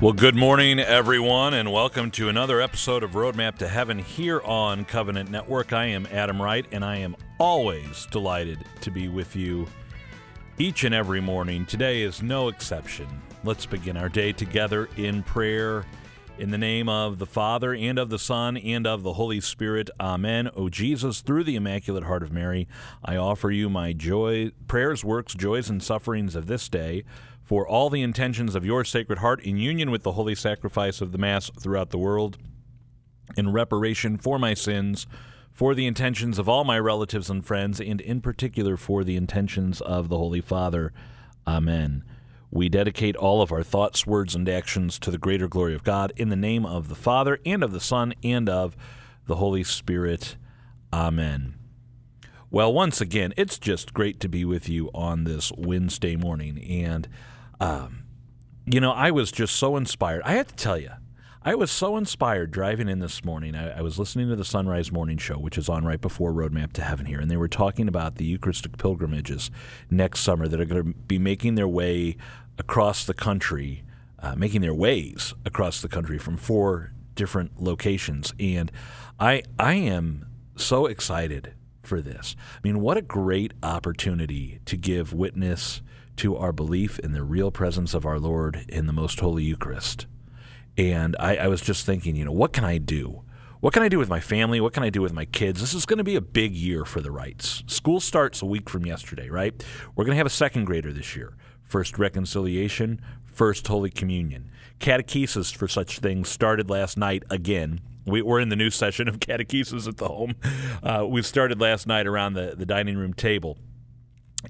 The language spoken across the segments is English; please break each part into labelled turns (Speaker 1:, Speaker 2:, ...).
Speaker 1: Well, good morning, everyone, and welcome to another episode of Roadmap to Heaven here on Covenant Network. I am Adam Wright, and I am always delighted to be with you each and every morning. Today is no exception. Let's begin our day together in prayer. In the name of the Father, and of the Son, and of the Holy Spirit. Amen. O Jesus, through the Immaculate Heart of Mary, I offer you my joy, prayers, works, joys, and sufferings of this day for all the intentions of your Sacred Heart in union with the holy sacrifice of the Mass throughout the world, in reparation for my sins, for the intentions of all my relatives and friends, and in particular for the intentions of the Holy Father. Amen. We dedicate all of our thoughts, words, and actions to the greater glory of God in the name of the Father, and of the Son, and of the Holy Spirit. Amen. Well, once again, it's just great to be with you on this Wednesday morning. And um, you know, I was just so inspired. I have to tell you, I was so inspired driving in this morning. I, I, was listening to the Sunrise Morning Show, which is on right before Roadmap to Heaven here, and they were talking about the Eucharistic pilgrimages next summer that are going to be making their way across the country, uh, making their ways across the country from four different locations. And I, I am so excited for this. I mean, what a great opportunity to give witness to our belief in the real presence of our Lord in the most holy Eucharist. And I, I, was just thinking, you know, what can I do? What can I do with my family? What can I do with my kids? This is going to be a big year for the Wrights. School starts a week from yesterday, right? We're going to have a second grader this year. First reconciliation, first Holy Communion. Catechesis for such things started last night again. We, are in the new session of catechesis at the home. Uh, we started last night around the, the dining room table.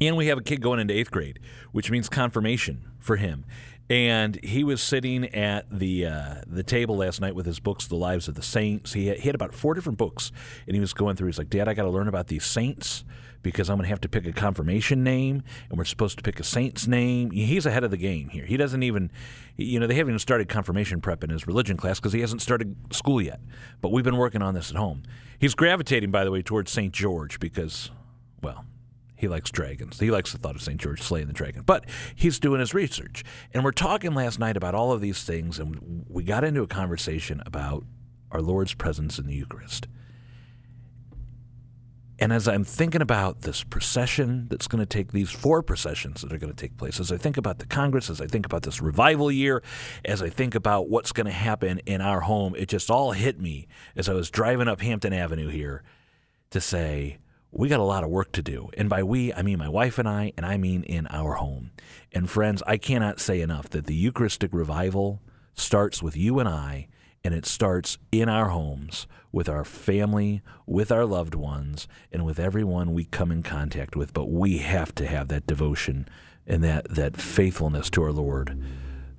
Speaker 1: And we have a kid going into eighth grade, which means confirmation for him. And he was sitting at the uh, the table last night with his books, The Lives of the Saints. He had, he had about four different books, and he was going through. He's like, "Dad, I got to learn about these saints because I'm going to have to pick a confirmation name, and we're supposed to pick a saint's name." He's ahead of the game here. He doesn't even, you know, they haven't even started confirmation prep in his religion class because he hasn't started school yet. But we've been working on this at home. He's gravitating, by the way, towards Saint George because, well, he likes dragons. He likes the thought of St. George slaying the dragon. But he's doing his research. And we're talking last night about all of these things, and we got into a conversation about our Lord's presence in the Eucharist. And as I'm thinking about this procession that's going to take these four processions that are going to take place, as I think about the Congress, as I think about this revival year, as I think about what's going to happen in our home, it just all hit me as I was driving up Hampton Avenue here to say, we got a lot of work to do. And by we, I mean my wife and I, and I mean in our home. And friends, I cannot say enough that the Eucharistic revival starts with you and I, and it starts in our homes with our family, with our loved ones, and with everyone we come in contact with. But we have to have that devotion and that, that faithfulness to our Lord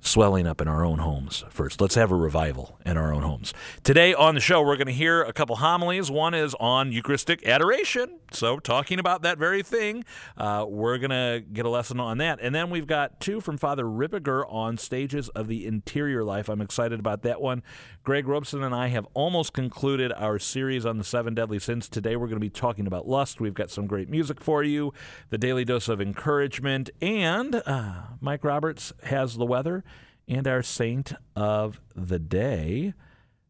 Speaker 1: swelling up in our own homes first. Let's have a revival in our own homes. Today on the show, we're going to hear a couple homilies. One is on Eucharistic adoration. So, talking about that very thing, uh, we're going to get a lesson on that. And then we've got two from Father Ripperger on stages of the interior life. I'm excited about that one. Greg Robeson and I have almost concluded our series on the seven deadly sins. Today, we're going to be talking about lust. We've got some great music for you, the daily dose of encouragement, and uh, Mike Roberts has the weather and our saint of the day.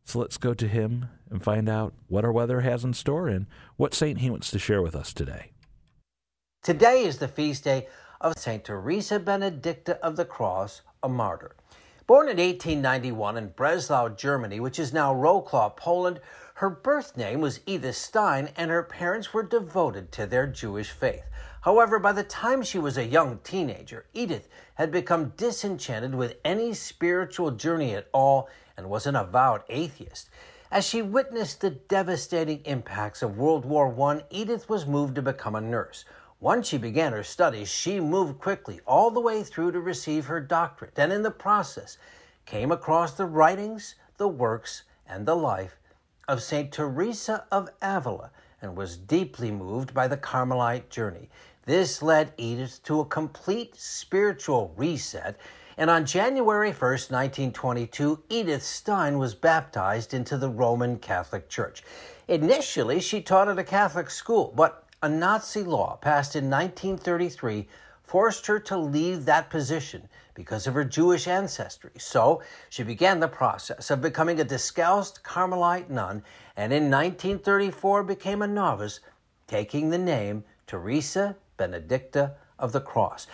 Speaker 1: So let's go to him and find out what our weather has in store and what saint he wants to share with us today.
Speaker 2: Today is the feast day of St. Teresa Benedicta of the Cross, a martyr. Born in 1891 in Breslau, Germany, which is now Wrocław, Poland, her birth name was Edith Stein, and her parents were devoted to their Jewish faith. However, by the time she was a young teenager, Edith had become disenchanted with any spiritual journey at all and was an avowed atheist. As she witnessed the devastating impacts of World War I, Edith was moved to become a nurse. Once she began her studies, she moved quickly all the way through to receive her doctorate, and in the process came across the writings, the works, and the life of St. Teresa of Avila and was deeply moved by the Carmelite journey. This led Edith to a complete spiritual reset, and on January 1st, 1922, Edith Stein was baptized into the Roman Catholic Church. Initially, she taught at a Catholic school, but a Nazi law passed in 1933 forced her to leave that position because of her Jewish ancestry. So she began the process of becoming a discalced Carmelite nun and in 1934 became a novice, taking the name Teresa Benedicta of the Cross.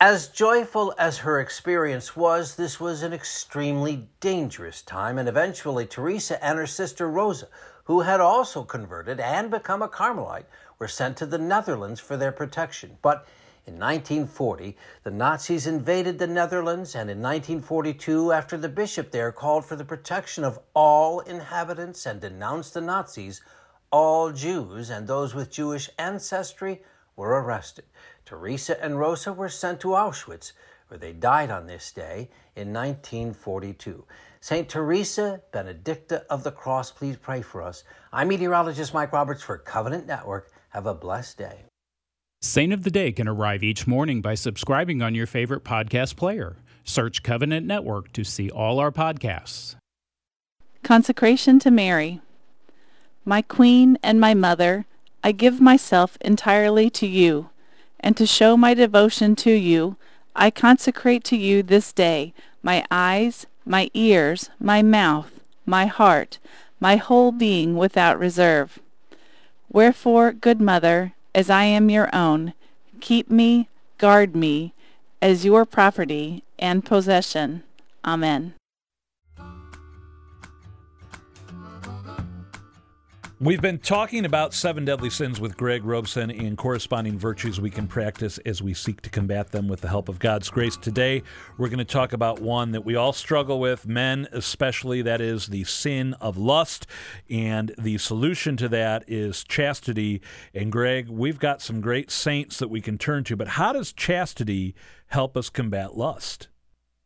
Speaker 2: As joyful as her experience was, this was an extremely dangerous time, and eventually Teresa and her sister Rosa, who had also converted and become a Carmelite, were sent to the Netherlands for their protection. But in 1940, the Nazis invaded the Netherlands, and in 1942, after the bishop there called for the protection of all inhabitants and denounced the Nazis, all Jews and those with Jewish ancestry were arrested. Teresa and Rosa were sent to Auschwitz, where they died on this day in 1942. St. Teresa Benedicta of the Cross, please pray for us. I'm meteorologist Mike Roberts for Covenant Network. Have a blessed day.
Speaker 3: Saint of the Day can arrive each morning by subscribing on your favorite podcast player. Search Covenant Network to see all our podcasts.
Speaker 4: Consecration to Mary. My Queen and my Mother, I give myself entirely to you and to show my devotion to you, I consecrate to you this day my eyes, my ears, my mouth, my heart, my whole being without reserve. Wherefore, good mother, as I am your own, keep me, guard me, as your property and possession. Amen.
Speaker 1: We've been talking about seven deadly sins with Greg Robeson and corresponding virtues we can practice as we seek to combat them with the help of God's grace. Today, we're going to talk about one that we all struggle with, men especially, that is the sin of lust. And the solution to that is chastity. And Greg, we've got some great saints that we can turn to, but how does chastity help us combat lust?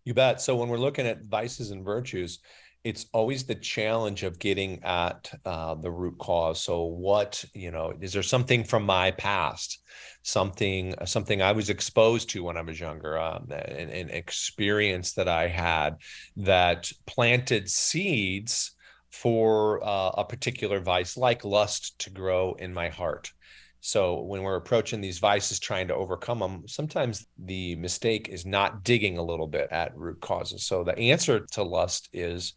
Speaker 5: You bet. So when we're looking at vices and virtues, it's always the challenge of getting at uh, the root cause. So what you know is there something from my past? Something something i was exposed to when i was younger um, an, an experience that i had that planted seeds for uh, a particular vice like lust to grow in my heart so when we're approaching these vices, trying to overcome them, sometimes the mistake is not digging a little bit at root causes. So the answer to lust is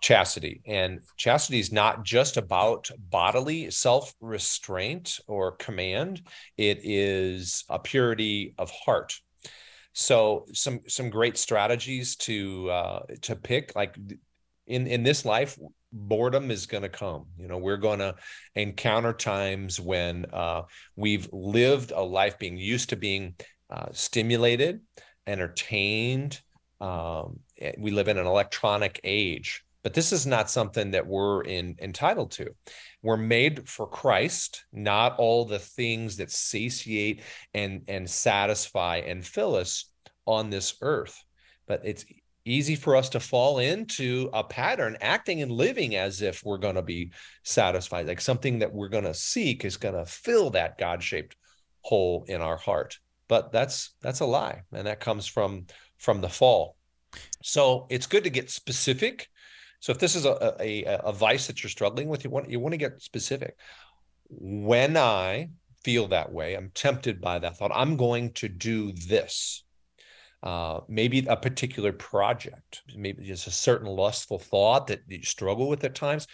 Speaker 5: chastity. And chastity is not just about bodily self restraint or command, it is a purity of heart. So some some great strategies to uh, to pick like in in this life boredom is going to come. You know we're going to encounter times when uh, we've lived a life being used to being uh, stimulated entertained um, eh, we live in an electronic age. But this is not something that we're in, entitled to. We're made for christ not all the things that satiate and and satisfy and fill us on this earth. But it's easy for us to fall into a pattern acting and living as if we're going to be satisfied like something that we're going to seek is going to fill that god-shaped hole in our heart. But that's that's a lie and that comes from from the fall. So it's good to get specific. So if this is a a, a vice that you're struggling with you want you want to get specific. When i feel that way i'm tempted by that thought i'm going to do this uh, maybe a particular project, maybe just a certain lustful thought that you struggle with at times.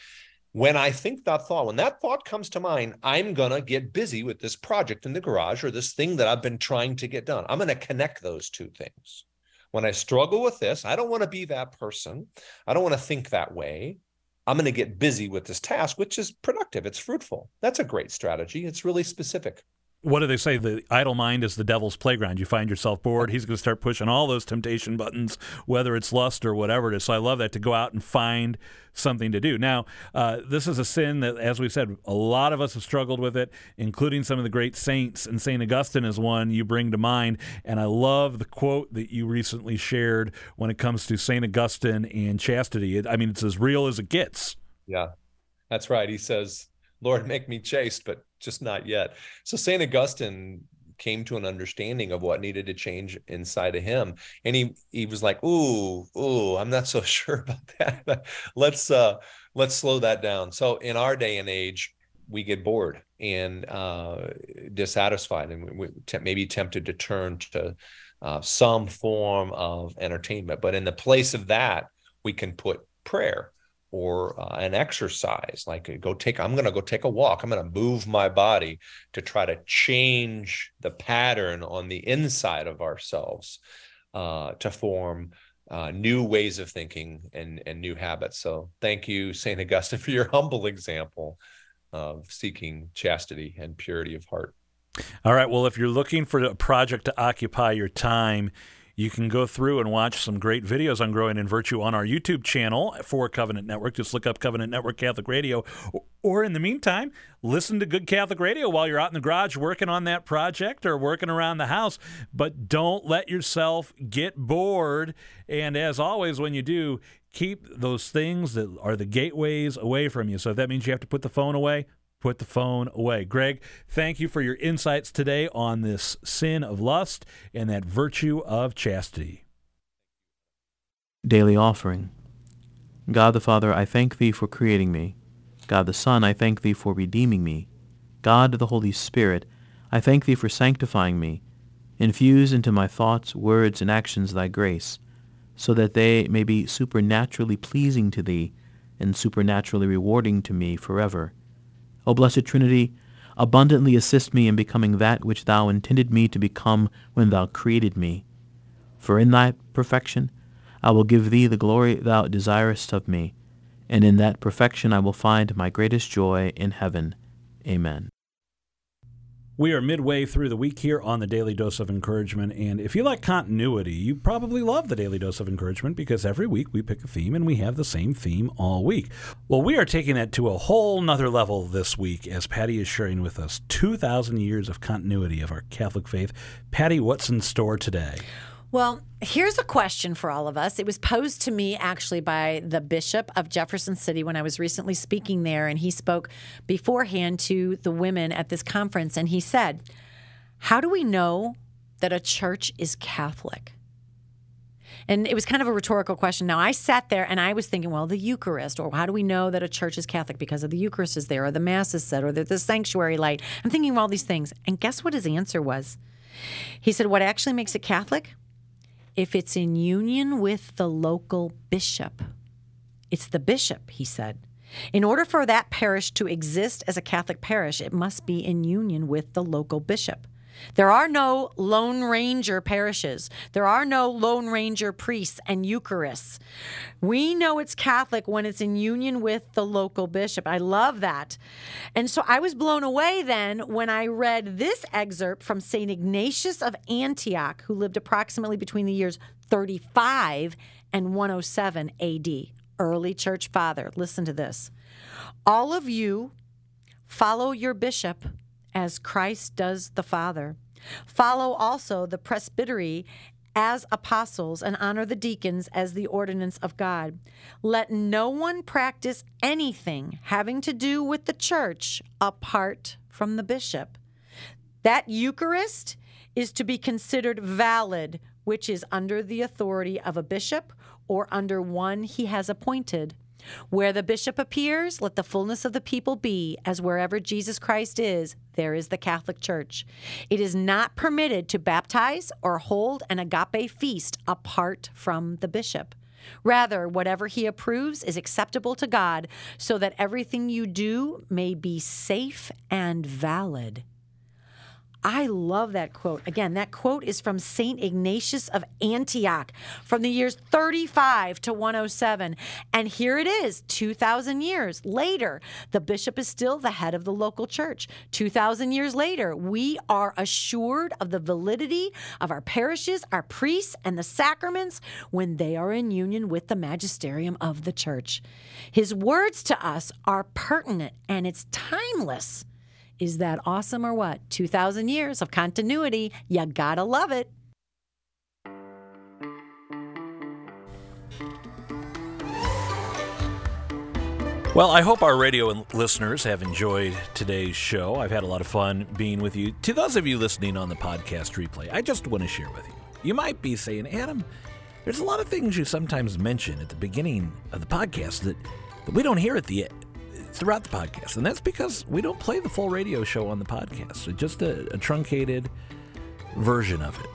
Speaker 5: When I think that thought, when that thought comes to mind, I'm going to get busy with this project in the garage or this thing that I've been trying to get done. I'm going to connect those two things. When I struggle with this, I don't want to be that person. I don't want to think that way. I'm going to get busy with this task, which is productive. It's fruitful. That's a great strategy. It's really specific
Speaker 1: what do they say? The idle mind is the devil's playground. You find yourself bored, he's going to start pushing all those temptation buttons, whether it's lust or whatever it is. So I love that to go out and find something to do. Now, uh, this is a sin that, as we've said, a lot of us have struggled with it, including some of the great saints. And St. Augustine is one you bring to mind. And I love the quote that you recently shared when it comes to St. Augustine and chastity. It, I mean, it's as real as it gets.
Speaker 5: Yeah, that's right. He says, Lord, make me chaste, but just not yet. So St. Augustine came to an understanding of what needed to change inside of him. And he he was like, ooh, ooh, I'm not so sure about that. let's uh let's slow that down. So in our day and age, we get bored and uh, dissatisfied, and we, maybe tempted to turn to uh, some form of entertainment. But in the place of that, we can put prayer or uh, an exercise like go take i'm going to go take a walk i'm going to move my body to try to change the pattern on the inside of ourselves uh, to form uh, new ways of thinking and and new habits. So thank you saint augustine for your humble example of seeking chastity and purity of heart.
Speaker 1: All right well if you're looking for a project to occupy your time you can go through and watch some great videos on growing in virtue on our YouTube channel for Covenant Network. Just look up Covenant Network Catholic Radio. Or in the meantime, listen to good Catholic radio while you're out in the garage working on that project or working around the house. But don't let yourself get bored. And as always, when you do, keep those things that are the gateways away from you. So if that means you have to put the phone away, put the phone away. Greg, thank you for your insights today on this sin of lust and that virtue of chastity.
Speaker 6: Daily Offering. God the Father, I thank Thee for creating me. God the Son, I thank Thee for redeeming me. God the Holy Spirit, I thank Thee for sanctifying me. Infuse into my thoughts, words, and actions Thy grace, so that they may be supernaturally pleasing to Thee and supernaturally rewarding to me forever. O blessed Trinity, abundantly assist me in becoming that which thou intended me to become when thou created me. For in thy perfection I will give thee the glory thou desirest of me, and in that perfection I will find my greatest joy in heaven. Amen.
Speaker 1: We are midway through the week here on the Daily Dose of Encouragement, and if you like continuity, you probably love the Daily Dose of Encouragement because every week we pick a theme and we have the same theme all week. Well, we are taking that to a whole nother level this week as Patty is sharing with us 2,000 years of continuity of our Catholic faith. Patty, what's in store today?
Speaker 7: Well, here's a question for all of us. It was posed to me actually by the Bishop of Jefferson City when I was recently speaking there, and he spoke beforehand to the women at this conference, and he said, How do we know that a church is Catholic? And it was kind of a rhetorical question. Now, I sat there and I was thinking, well, the Eucharist, or how do we know that a church is Catholic? Because of the Eucharist is there, or the Mass is said, or the sanctuary light. I'm thinking of all these things. And guess what his answer was? He said, What actually makes it Catholic? If it's in union with the local bishop. It's the bishop, he said. In order for that parish to exist as a Catholic parish, it must be in union with the local bishop. There are no Lone Ranger parishes. There are no Lone Ranger priests and Eucharists. We know it's Catholic when it's in union with the local bishop. I love that. And so I was blown away then when I read this excerpt from St. Ignatius of Antioch, who lived approximately between the years 35 and 107 AD. Early church father. Listen to this. All of you follow your bishop as Christ does the Father. Follow also the presbytery as apostles and honor the deacons as the ordinance of God. Let no one practice anything having to do with the church apart from the bishop. That Eucharist is to be considered valid, which is under the authority of a bishop or under one he has appointed. Where the bishop appears, let the fullness of the people be, as wherever Jesus Christ is, there is the Catholic Church. It is not permitted to baptize or hold an agape feast apart from the bishop. Rather, whatever he approves is acceptable to God, so that everything you do may be safe and valid. I love that quote. Again, that quote is from St. Ignatius of Antioch from the years 35 to 107. And here it is, 2,000 years later. The bishop is still the head of the local church. 2,000 years later, we are assured of the validity of our parishes, our priests, and the sacraments when they are in union with the magisterium of the church. His words to us are pertinent and it's timeless. Is that awesome or what? 2,000 years of continuity. You gotta love it.
Speaker 1: Well, I hope our radio listeners have enjoyed today's show. I've had a lot of fun being with you. To those of you listening on the podcast replay, I just want to share with you. You might be saying, Adam, there's a lot of things you sometimes mention at the beginning of the podcast that, that we don't hear at the throughout the podcast. And that's because we don't play the full radio show on the podcast, it's just a, a truncated version of it.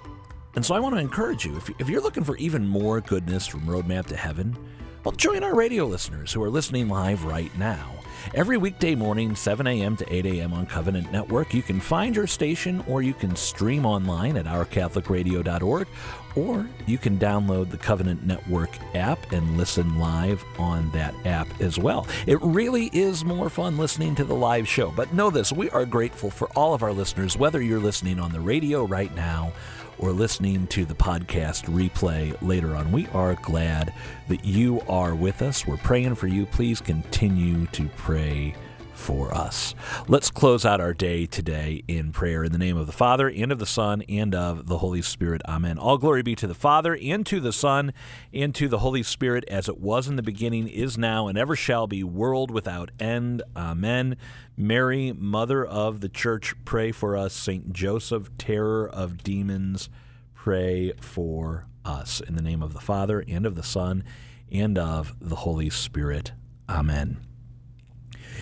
Speaker 1: And so I want to encourage you if, if you're looking for even more goodness from Roadmap to Heaven, well, join our radio listeners who are listening live right now. Every weekday morning, 7 a.m. to 8 a.m. on Covenant Network, you can find your station or you can stream online at ourcatholicradio.org or you can download the Covenant Network app and listen live on that app as well. It really is more fun listening to the live show. But know this we are grateful for all of our listeners, whether you're listening on the radio right now or listening to the podcast replay later on. We are glad that you are with us. We're praying for you. Please continue to pray for us. Let's close out our day today in prayer in the name of the Father, and of the Son, and of the Holy Spirit. Amen. All glory be to the Father, and to the Son, and to the Holy Spirit, as it was in the beginning, is now, and ever shall be, world without end. Amen. Mary, Mother of the Church, pray for us. Saint Joseph, terror of demons, pray for us. In the name of the Father, and of the Son, and of the Holy Spirit. Amen.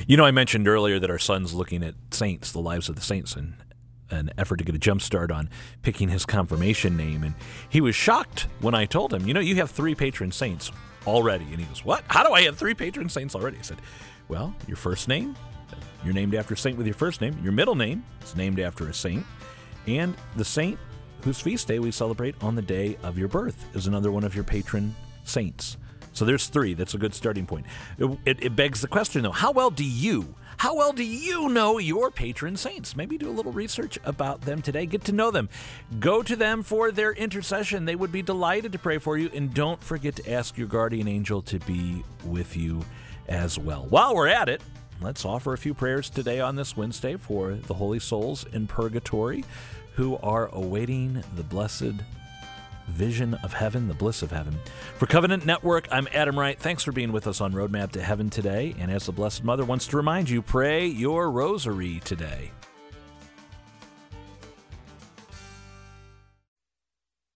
Speaker 1: You know, I mentioned earlier that our son's looking at saints, the lives of the saints, and an effort to get a jump start on picking his confirmation name. And he was shocked when I told him, you know, you have three patron saints already. And he goes, What? How do I have three patron saints already? I said, Well, your first name, you're named after a saint with your first name. Your middle name is named after a saint. And the saint whose feast day we celebrate on the day of your birth is another one of your patron saints. So there's three. That's a good starting point. It, it, begs the question, though how well do you, how well do you know your patron saints? Maybe do a little research about them today. Get to know them. Go to them for their intercession. They would be delighted to pray for you. And don't forget to ask your guardian angel to be with you as well. While we're at it, let's offer a few prayers today on this Wednesday for the holy souls in purgatory who are awaiting the blessed vision of heaven, the bliss of heaven. For Covenant Network, I'm Adam Wright. Thanks for being with us on Roadmap to Heaven today. And as the Blessed Mother wants to remind you, pray your rosary today.